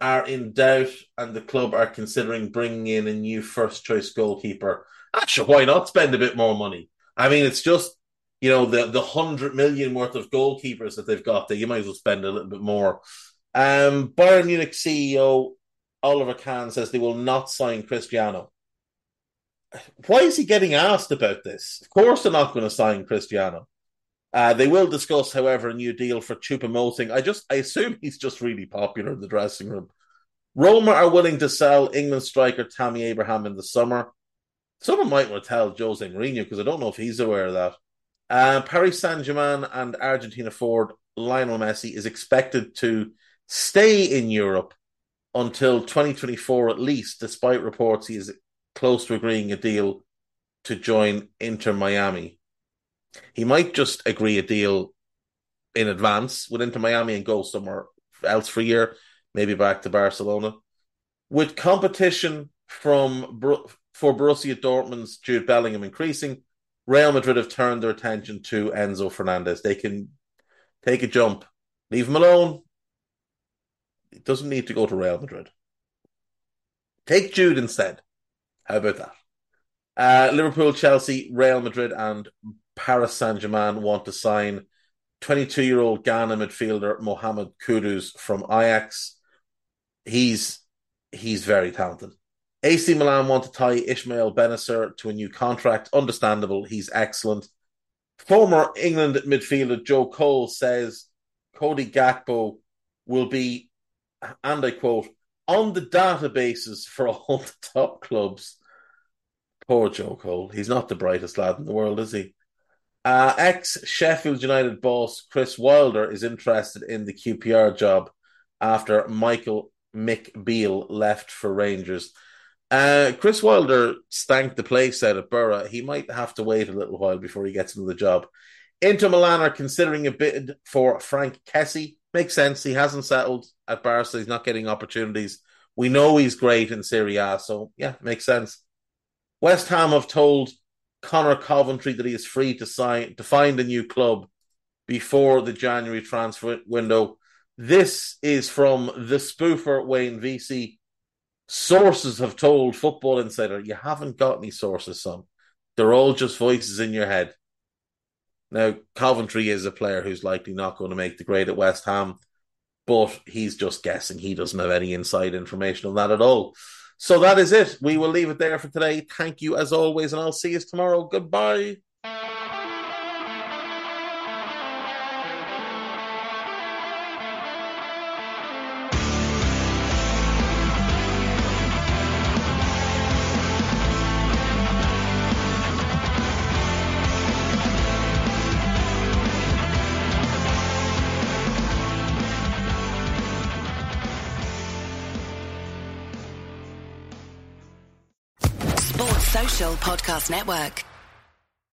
are in doubt, and the club are considering bringing in a new first choice goalkeeper. Actually, why not spend a bit more money? I mean, it's just you know the the hundred million worth of goalkeepers that they've got there. You might as well spend a little bit more. Um, Bayern Munich CEO Oliver Kahn says they will not sign Cristiano. Why is he getting asked about this? Of course, they're not going to sign Cristiano. Uh, they will discuss, however, a new deal for Choupo-Moting. I just, I assume he's just really popular in the dressing room. Roma are willing to sell England striker Tammy Abraham in the summer. Someone might want to tell Jose Mourinho because I don't know if he's aware of that. Uh, Paris Saint Germain and Argentina forward Lionel Messi is expected to stay in Europe until 2024 at least, despite reports he is close to agreeing a deal to join Inter Miami. He might just agree a deal in advance with Inter Miami and go somewhere else for a year, maybe back to Barcelona. With competition from for Borussia Dortmund's Jude Bellingham increasing, Real Madrid have turned their attention to Enzo Fernandez. They can take a jump, leave him alone. He doesn't need to go to Real Madrid. Take Jude instead. How about that? Uh, Liverpool, Chelsea, Real Madrid, and Paris Saint Germain want to sign 22 year old Ghana midfielder Mohamed Kudus from Ajax. He's he's very talented. AC Milan want to tie Ismail Bennacer to a new contract. Understandable. He's excellent. Former England midfielder Joe Cole says Cody Gakpo will be, and I quote, on the databases for all the top clubs. Poor Joe Cole. He's not the brightest lad in the world, is he? Uh, Ex Sheffield United boss Chris Wilder is interested in the QPR job after Michael Mick Beale left for Rangers. Uh, Chris Wilder stank the place out at Boro. He might have to wait a little while before he gets into the job. Inter Milan are considering a bid for Frank Kessie. Makes sense. He hasn't settled at Barca. He's not getting opportunities. We know he's great in Serie A, so yeah, makes sense. West Ham have told Conor Coventry that he is free to sign to find a new club before the January transfer window. This is from the spoofer Wayne Veysey Sources have told Football Insider, you haven't got any sources, son. They're all just voices in your head. Now, Coventry is a player who's likely not going to make the grade at West Ham, but he's just guessing. He doesn't have any inside information on that at all. So that is it. We will leave it there for today. Thank you as always, and I'll see you tomorrow. Goodbye. Podcast Network.